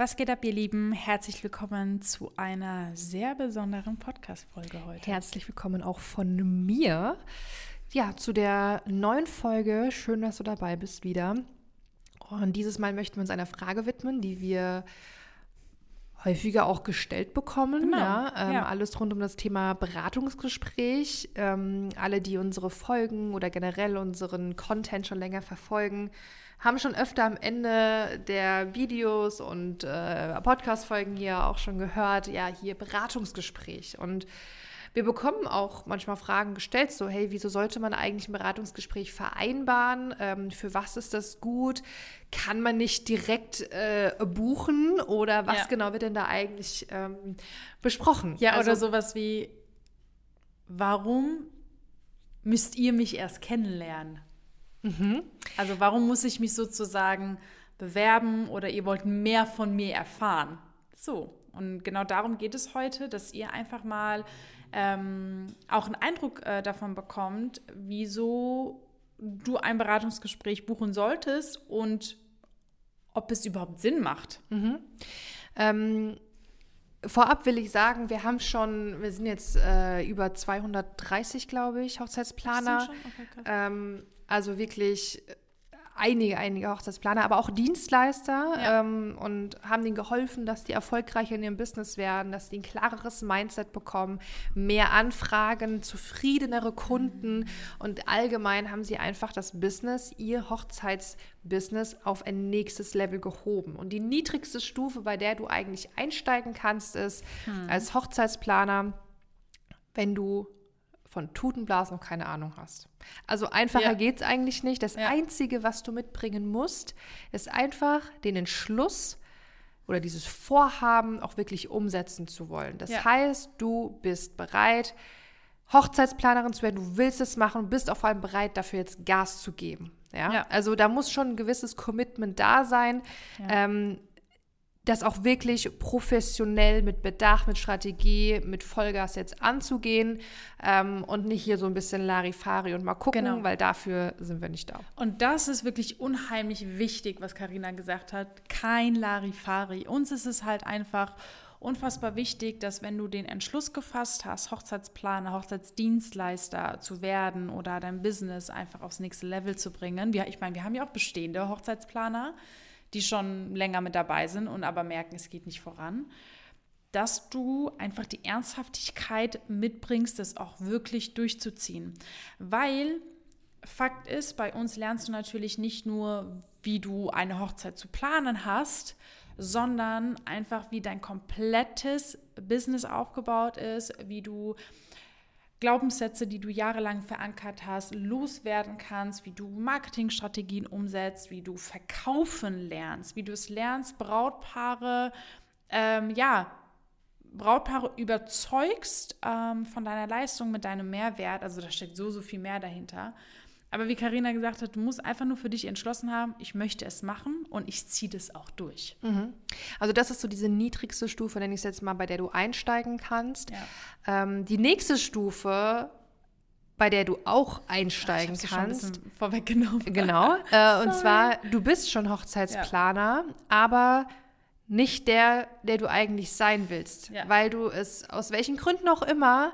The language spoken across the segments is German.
Was geht ab, ihr Lieben? Herzlich willkommen zu einer sehr besonderen Podcast-Folge heute. Herzlich willkommen auch von mir. Ja, zu der neuen Folge. Schön, dass du dabei bist wieder. Und dieses Mal möchten wir uns einer Frage widmen, die wir häufiger auch gestellt bekommen. Genau, Ja, ähm, ja. Alles rund um das Thema Beratungsgespräch. Ähm, alle, die unsere Folgen oder generell unseren Content schon länger verfolgen, haben schon öfter am Ende der Videos und äh, Podcast-Folgen hier auch schon gehört, ja, hier Beratungsgespräch. Und wir bekommen auch manchmal Fragen gestellt, so, hey, wieso sollte man eigentlich ein Beratungsgespräch vereinbaren? Ähm, für was ist das gut? Kann man nicht direkt äh, buchen oder was Ja. genau wird denn da eigentlich ähm, besprochen? Ja, Also- oder sowas wie, warum müsst ihr mich erst kennenlernen? Mhm. Also warum muss ich mich sozusagen bewerben oder ihr wollt mehr von mir erfahren? So, und genau darum geht es heute, dass ihr einfach mal ähm, auch einen Eindruck äh, davon bekommt, wieso du ein Beratungsgespräch buchen solltest und ob es überhaupt Sinn macht. Ähm, vorab will ich sagen, wir haben schon, wir sind jetzt äh, über 230, glaube ich, Hochzeitsplaner. Okay. Ähm, also wirklich einige, einige Hochzeitsplaner, aber auch Dienstleister Ja. ähm, und haben denen geholfen, dass die erfolgreicher in ihrem Business werden, dass die ein klareres Mindset bekommen, mehr Anfragen, zufriedenere Kunden und allgemein haben sie einfach das Business, ihr Hochzeitsbusiness auf ein nächstes Level gehoben. Und die niedrigste Stufe, bei der du eigentlich einsteigen kannst, ist als Hochzeitsplaner, wenn du von Tutenblasen noch keine Ahnung hast. Also einfacher Ja. geht's eigentlich nicht. Das Ja. Einzige, was du mitbringen musst, ist einfach den Entschluss oder dieses Vorhaben auch wirklich umsetzen zu wollen. Das Ja. heißt, du bist bereit, Hochzeitsplanerin zu werden, du willst es machen und bist auch vor allem bereit, dafür jetzt Gas zu geben. Ja? Ja. Also da muss schon ein gewisses Commitment da sein. Ja. Ähm, das auch wirklich professionell mit Bedacht, mit Strategie, mit Vollgas jetzt anzugehen ähm, und nicht hier so ein bisschen Larifari und mal gucken, Genau. weil dafür sind wir nicht da. Und das ist wirklich unheimlich wichtig, was Karina gesagt hat. Kein Larifari. Uns ist es halt einfach unfassbar wichtig, dass wenn du den Entschluss gefasst hast, Hochzeitsplaner, Hochzeitsdienstleister zu werden oder dein Business einfach aufs nächste Level zu bringen. Wir, ich meine, wir haben ja auch bestehende Hochzeitsplaner, die schon länger mit dabei sind und aber merken, es geht nicht voran dass du einfach die Ernsthaftigkeit mitbringst, das auch wirklich durchzuziehen. Weil Fakt ist, bei uns lernst du natürlich nicht nur, wie du eine Hochzeit zu planen hast, sondern einfach, wie dein komplettes Business aufgebaut ist, wie du Glaubenssätze, die du jahrelang verankert hast, loswerden kannst, wie du Marketingstrategien umsetzt, wie du verkaufen lernst, wie du es lernst, Brautpaare, ähm, ja, Brautpaare überzeugst ähm, von deiner Leistung mit deinem Mehrwert. Also da steckt so, so viel mehr dahinter. Aber wie Karina gesagt hat, du musst einfach nur für dich entschlossen haben, ich möchte es machen und ich ziehe das auch durch. Also das ist so diese niedrigste Stufe, nenne ich es jetzt mal, bei der du einsteigen kannst. Ja. Ähm, die nächste Stufe, bei der du auch einsteigen Ich hab's dir schon ein kannst, vorweggenommen. Genau. Äh, und zwar, du bist schon Hochzeitsplaner, aber nicht der, der du eigentlich sein willst. Ja. Weil du es aus welchen Gründen auch immer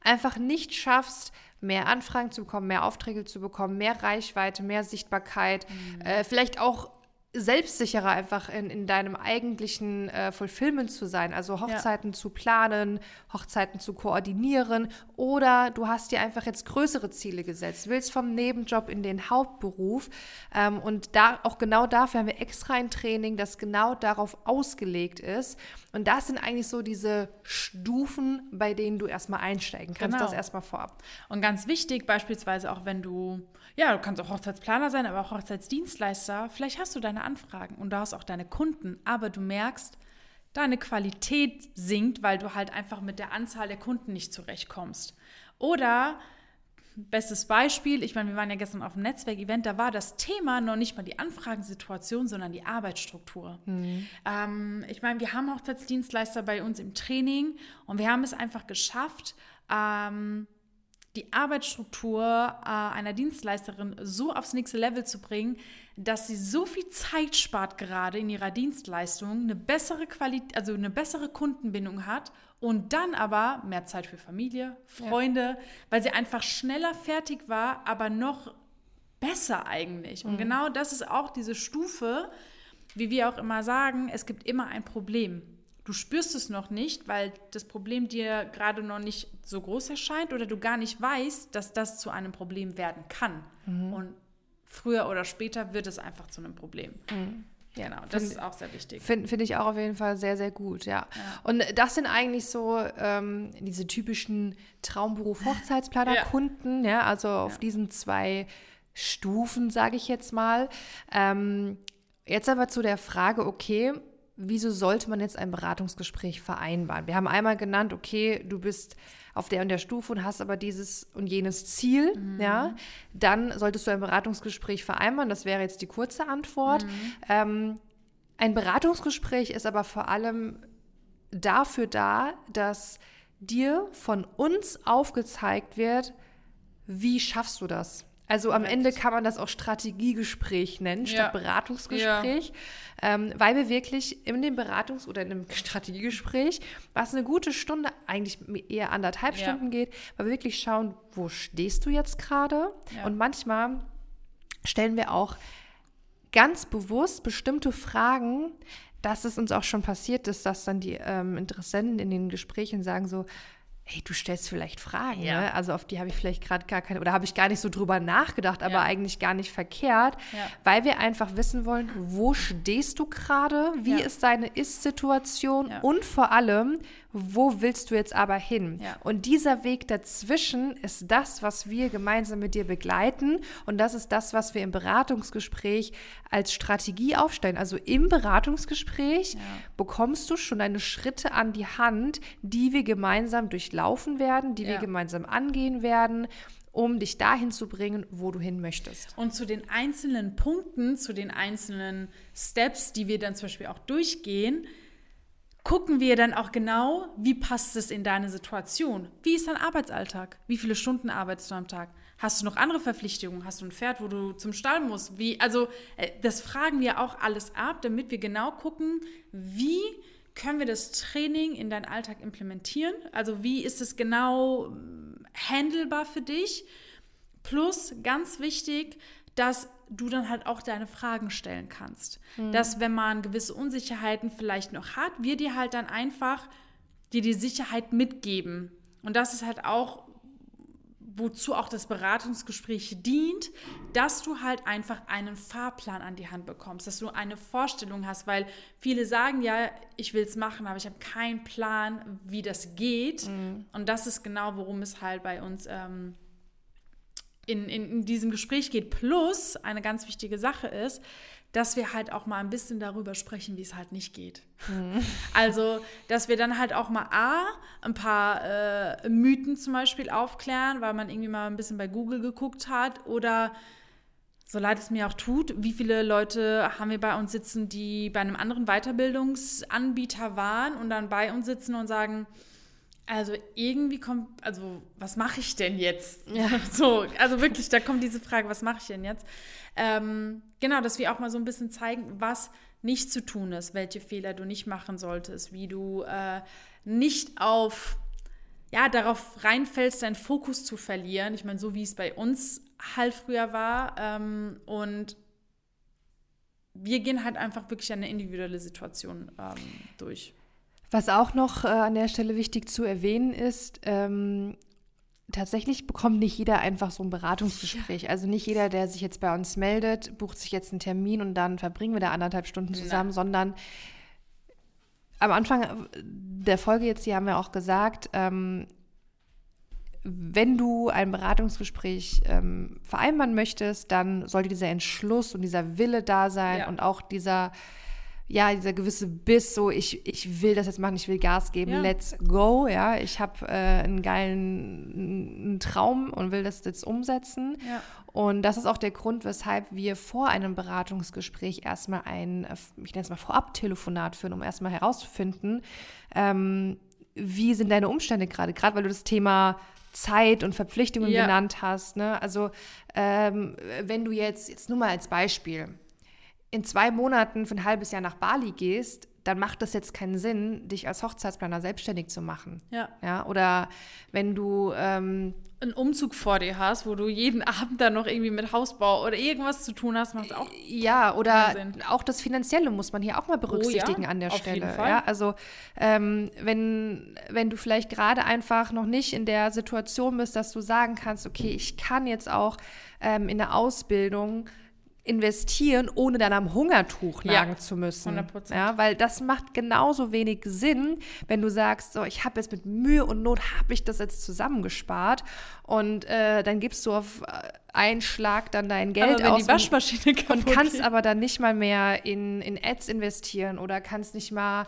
einfach nicht schaffst, mehr Anfragen zu bekommen, mehr Aufträge zu bekommen, mehr Reichweite, mehr Sichtbarkeit, äh, vielleicht auch selbstsicherer einfach in, in deinem eigentlichen äh, Fulfillment zu sein, also Hochzeiten zu planen, Hochzeiten zu koordinieren oder du hast dir einfach jetzt größere Ziele gesetzt, willst vom Nebenjob in den Hauptberuf ähm, und da auch genau dafür haben wir extra ein Training, das genau darauf ausgelegt ist. Und das sind eigentlich so diese Stufen, bei denen du erstmal einsteigen kannst, Genau. das erstmal vorab. Und ganz wichtig, beispielsweise auch wenn du, ja, du kannst auch Hochzeitsplaner sein, aber auch Hochzeitsdienstleister, vielleicht hast du deine Anfragen und du hast auch deine Kunden, aber du merkst, deine Qualität sinkt, weil du halt einfach mit der Anzahl der Kunden nicht zurechtkommst. Oder, bestes Beispiel, ich meine, wir waren ja gestern auf dem Netzwerkevent, da war das Thema noch nicht mal die Anfragensituation, sondern die Arbeitsstruktur. Ähm, ich meine, wir haben Hochzeitsdienstleister bei uns im Training und wir haben es einfach geschafft, ähm, die Arbeitsstruktur äh, einer Dienstleisterin so aufs nächste Level zu bringen, dass sie so viel Zeit spart gerade in ihrer Dienstleistung, eine bessere Qualität, also eine bessere Kundenbindung hat und dann aber mehr Zeit für Familie, Freunde, ja. weil sie einfach schneller fertig war, aber noch besser eigentlich. Und mhm. genau das ist auch diese Stufe, wie wir auch immer sagen, es gibt immer ein Problem. Du spürst es noch nicht, weil das Problem dir gerade noch nicht so groß erscheint oder du gar nicht weißt, dass das zu einem Problem werden kann. Mhm. Und früher oder später wird es einfach zu einem Problem. Mhm. Genau, das find, ist auch sehr wichtig. Finde find ich auch auf jeden Fall sehr, sehr gut, ja. ja. Und das sind eigentlich so ähm, diese typischen Traumberuf-Hochzeitsplaner-Kunden, ja. ja. also auf ja. diesen zwei Stufen, sage ich jetzt mal. Ähm, jetzt aber zu der Frage, okay, wieso sollte man jetzt ein Beratungsgespräch vereinbaren? Wir haben einmal genannt, okay, du bist auf der und der Stufe und hast aber dieses und jenes Ziel, mhm. ja, dann solltest du ein Beratungsgespräch vereinbaren. Das wäre jetzt die kurze Antwort. Mhm. Ähm, ein Beratungsgespräch ist aber vor allem dafür da, dass dir von uns aufgezeigt wird, wie schaffst du das? Also am Ende kann man das auch Strategiegespräch nennen, statt ja. Beratungsgespräch, ja. ähm, weil wir wirklich in dem Beratungs- oder in einem Strategiegespräch, was eine gute Stunde, eigentlich eher anderthalb ja. Stunden geht, weil wir wirklich schauen, wo stehst du jetzt gerade? Und manchmal stellen wir auch ganz bewusst bestimmte Fragen, dass es uns auch schon passiert ist, dass dann die ähm, Interessenten in den Gesprächen sagen so, hey, du stellst vielleicht Fragen, ja. ne? Also auf die habe ich vielleicht gerade gar keine, oder habe ich gar nicht so drüber nachgedacht, aber ja. eigentlich gar nicht verkehrt, ja. weil wir einfach wissen wollen, wo stehst du gerade, wie ist deine Ist-Situation und vor allem, wo willst du jetzt aber hin? Und dieser Weg dazwischen ist das, was wir gemeinsam mit dir begleiten und das ist das, was wir im Beratungsgespräch als Strategie aufstellen. Also im Beratungsgespräch bekommst du schon deine Schritte an die Hand, die wir gemeinsam durchlaufen werden, die ja. wir gemeinsam angehen werden um dich dahin zu bringen, wo du hin möchtest. Und zu den einzelnen Punkten, zu den einzelnen Steps, die wir dann zum Beispiel auch durchgehen, gucken wir dann auch genau, wie passt es in deine Situation? Wie ist dein Arbeitsalltag? Wie viele Stunden arbeitest du am Tag? Hast du noch andere Verpflichtungen? Hast du ein Pferd, wo du zum Stall musst? Wie, also äh, das fragen wir auch alles ab, damit wir genau gucken, wie können wir das Training in deinen Alltag implementieren? Also wie ist es genau hm, handelbar für dich? Plus, ganz wichtig, dass du dann halt auch deine Fragen stellen kannst. Mhm. Dass wenn man gewisse Unsicherheiten vielleicht noch hat, wir dir halt dann einfach dir die Sicherheit mitgeben. Und das ist halt auch, wozu auch das Beratungsgespräch dient, dass du halt einfach einen Fahrplan an die Hand bekommst, dass du eine Vorstellung hast, weil viele sagen ja, ich will es machen, aber ich habe keinen Plan, wie das geht. Mhm. Und das ist genau, worum es halt bei uns ähm, in, in, in diesem Gespräch geht. Plus, eine ganz wichtige Sache ist, dass wir halt auch mal ein bisschen darüber sprechen, wie es halt nicht geht. Mhm. Also, dass wir dann halt auch mal A, ein paar äh, Mythen zum Beispiel aufklären, weil man irgendwie mal ein bisschen bei Google geguckt hat oder so leid es mir auch tut, wie viele Leute haben wir bei uns sitzen, die bei einem anderen Weiterbildungsanbieter waren und dann bei uns sitzen und sagen, also irgendwie kommt, also was mache ich denn jetzt? Ja. So, also wirklich, da kommt diese Frage, was mache ich denn jetzt? Ähm, genau, dass wir auch mal so ein bisschen zeigen, was nicht zu tun ist, welche Fehler du nicht machen solltest, wie du äh, nicht auf, ja, darauf reinfällst, deinen Fokus zu verlieren. Ich meine, so wie es bei uns halt früher war. Ähm, und wir gehen halt einfach wirklich eine individuelle Situation ähm, durch. Was auch noch äh, an der Stelle wichtig zu erwähnen ist, ähm, tatsächlich bekommt nicht jeder einfach so ein Beratungsgespräch. Also nicht jeder, der sich jetzt bei uns meldet, bucht sich jetzt einen Termin und dann verbringen wir da anderthalb Stunden zusammen, Nein. sondern am Anfang der Folge jetzt, hier haben wir auch gesagt, ähm, wenn du ein Beratungsgespräch ähm, vereinbaren möchtest, dann sollte dieser Entschluss und dieser Wille da sein ja. und auch dieser ja, dieser gewisse Biss, so ich, ich will das jetzt machen, ich will Gas geben, ja. let's go, ja, ich habe äh, einen geilen einen Traum und will das jetzt umsetzen. Ja. Und das ist auch der Grund, weshalb wir vor einem Beratungsgespräch erstmal ein, ich nenne es mal Vorab-Telefonat führen, um erstmal herauszufinden, ähm, wie sind deine Umstände gerade, gerade weil du das Thema Zeit und Verpflichtungen Ja. genannt hast. Ne? Also ähm, wenn du jetzt, jetzt nur mal als Beispiel, in zwei Monaten für ein halbes Jahr nach Bali gehst, dann macht das jetzt keinen Sinn, dich als Hochzeitsplaner selbstständig zu machen. Ja. Ja, oder wenn du ähm, Einen Umzug vor dir hast, wo du jeden Abend dann noch irgendwie mit Hausbau oder irgendwas zu tun hast, macht auch. Ja, oder auch das Finanzielle muss man hier auch mal berücksichtigen an der auf Stelle. jeden Fall. Ja, also ähm, wenn, wenn du vielleicht gerade einfach noch nicht in der Situation bist, dass du sagen kannst, okay, ich kann jetzt auch ähm, in der Ausbildung investieren, ohne dann am Hungertuch Ja, nagen zu müssen. 100%. Ja, weil das macht genauso wenig Sinn, wenn du sagst, so, ich habe jetzt mit Mühe und Not, habe ich das jetzt zusammengespart und äh, dann gibst du auf äh, einen Schlag dann dein Geld aus die und- Waschmaschine und kaputt kannst geht. aber dann nicht mal mehr in, in Ads investieren oder kannst nicht mal,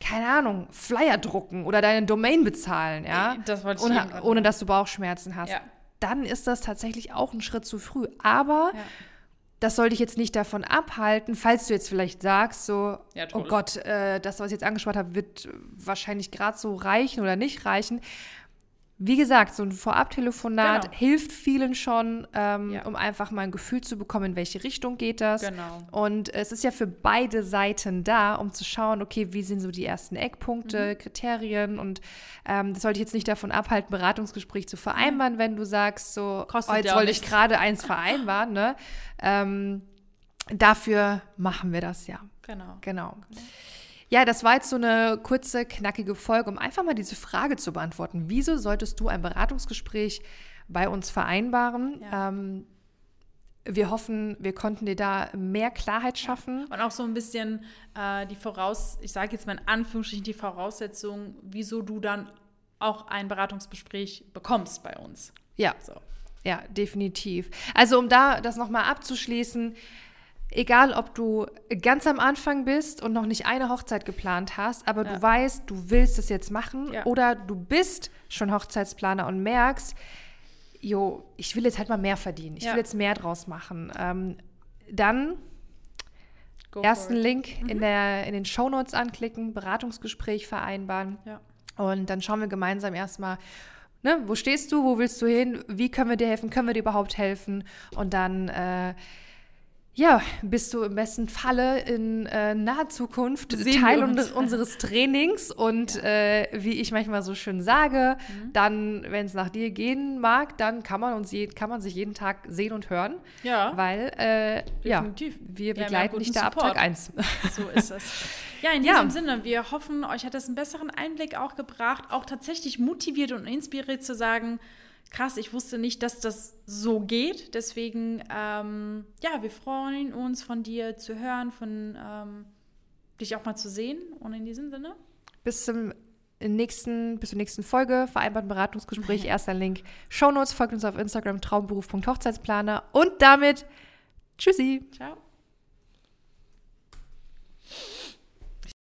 keine Ahnung, Flyer drucken oder deine Domain bezahlen, ja? Das wollte ich ohne, ohne dass du Bauchschmerzen hast. Ja. Dann ist das tatsächlich auch ein Schritt zu früh. Aber Ja. Das soll dich jetzt nicht davon abhalten, falls du jetzt vielleicht sagst, so, Ja, oh. Gott, äh, das, was ich jetzt angespart habe, wird äh, wahrscheinlich gerade so reichen oder nicht reichen. Wie gesagt, so ein Vorab-Telefonat Genau. hilft vielen schon, ähm, Ja. um einfach mal ein Gefühl zu bekommen, in welche Richtung geht das. Genau. Und es ist ja für beide Seiten da, um zu schauen, okay, wie sind so die ersten Eckpunkte, Mhm. Kriterien und ähm, das sollte ich jetzt nicht davon abhalten, Beratungsgespräch zu vereinbaren, wenn du sagst, so, Kostet oh, jetzt wollte ich gerade eins vereinbaren, ne? Ähm, dafür machen wir das ja. Genau. Genau. Ja, das war jetzt so eine kurze, knackige Folge, um einfach mal diese Frage zu beantworten. Wieso solltest du ein Beratungsgespräch bei uns vereinbaren? Ja. Ähm, wir hoffen, wir konnten dir da mehr Klarheit schaffen. Und auch so ein bisschen äh, die Voraus, ich sage jetzt mal in Anführungsstrichen die Voraussetzung, wieso du dann auch ein Beratungsgespräch bekommst bei uns. Ja, So. ja, definitiv. Also um da das nochmal abzuschließen, egal ob du ganz am Anfang bist und noch nicht eine Hochzeit geplant hast, aber Ja. du weißt, du willst es jetzt machen Ja. oder du bist schon Hochzeitsplaner und merkst, jo, ich will jetzt halt mal mehr verdienen, ich Ja. will jetzt mehr draus machen, ähm, dann Go ersten. Link in, der, in den Shownotes anklicken, Beratungsgespräch vereinbaren. Und dann schauen wir gemeinsam erstmal, ne, wo stehst du, wo willst du hin, wie können wir dir helfen, können wir dir überhaupt helfen? Und dann, äh, ja, bist du im besten Falle in äh, naher Zukunft Sehen Teil uns. unser- unseres Trainings. Und äh, wie ich manchmal so schön sage, Mhm. dann, wenn es nach dir gehen mag, dann kann man uns je, kann man sich jeden Tag sehen und hören. Ja. Weil, äh, ja, wir ja begleiten dich da ab. Tag 1. So ist es. Ja, in Ja. diesem Sinne, wir hoffen, euch hat das einen besseren Einblick auch gebracht, auch tatsächlich motiviert und inspiriert zu sagen, krass, ich wusste nicht, dass das so geht. Deswegen, ähm, ja, wir freuen uns von dir zu hören, von ähm, dich auch mal zu sehen. Und in diesem Sinne, bis zum nächsten, bis zur nächsten Folge, vereinbarten Beratungsgespräch, erster Link, Shownotes, folgt uns auf Instagram, traumberuf.hochzeitsplaner und damit tschüssi. ciao.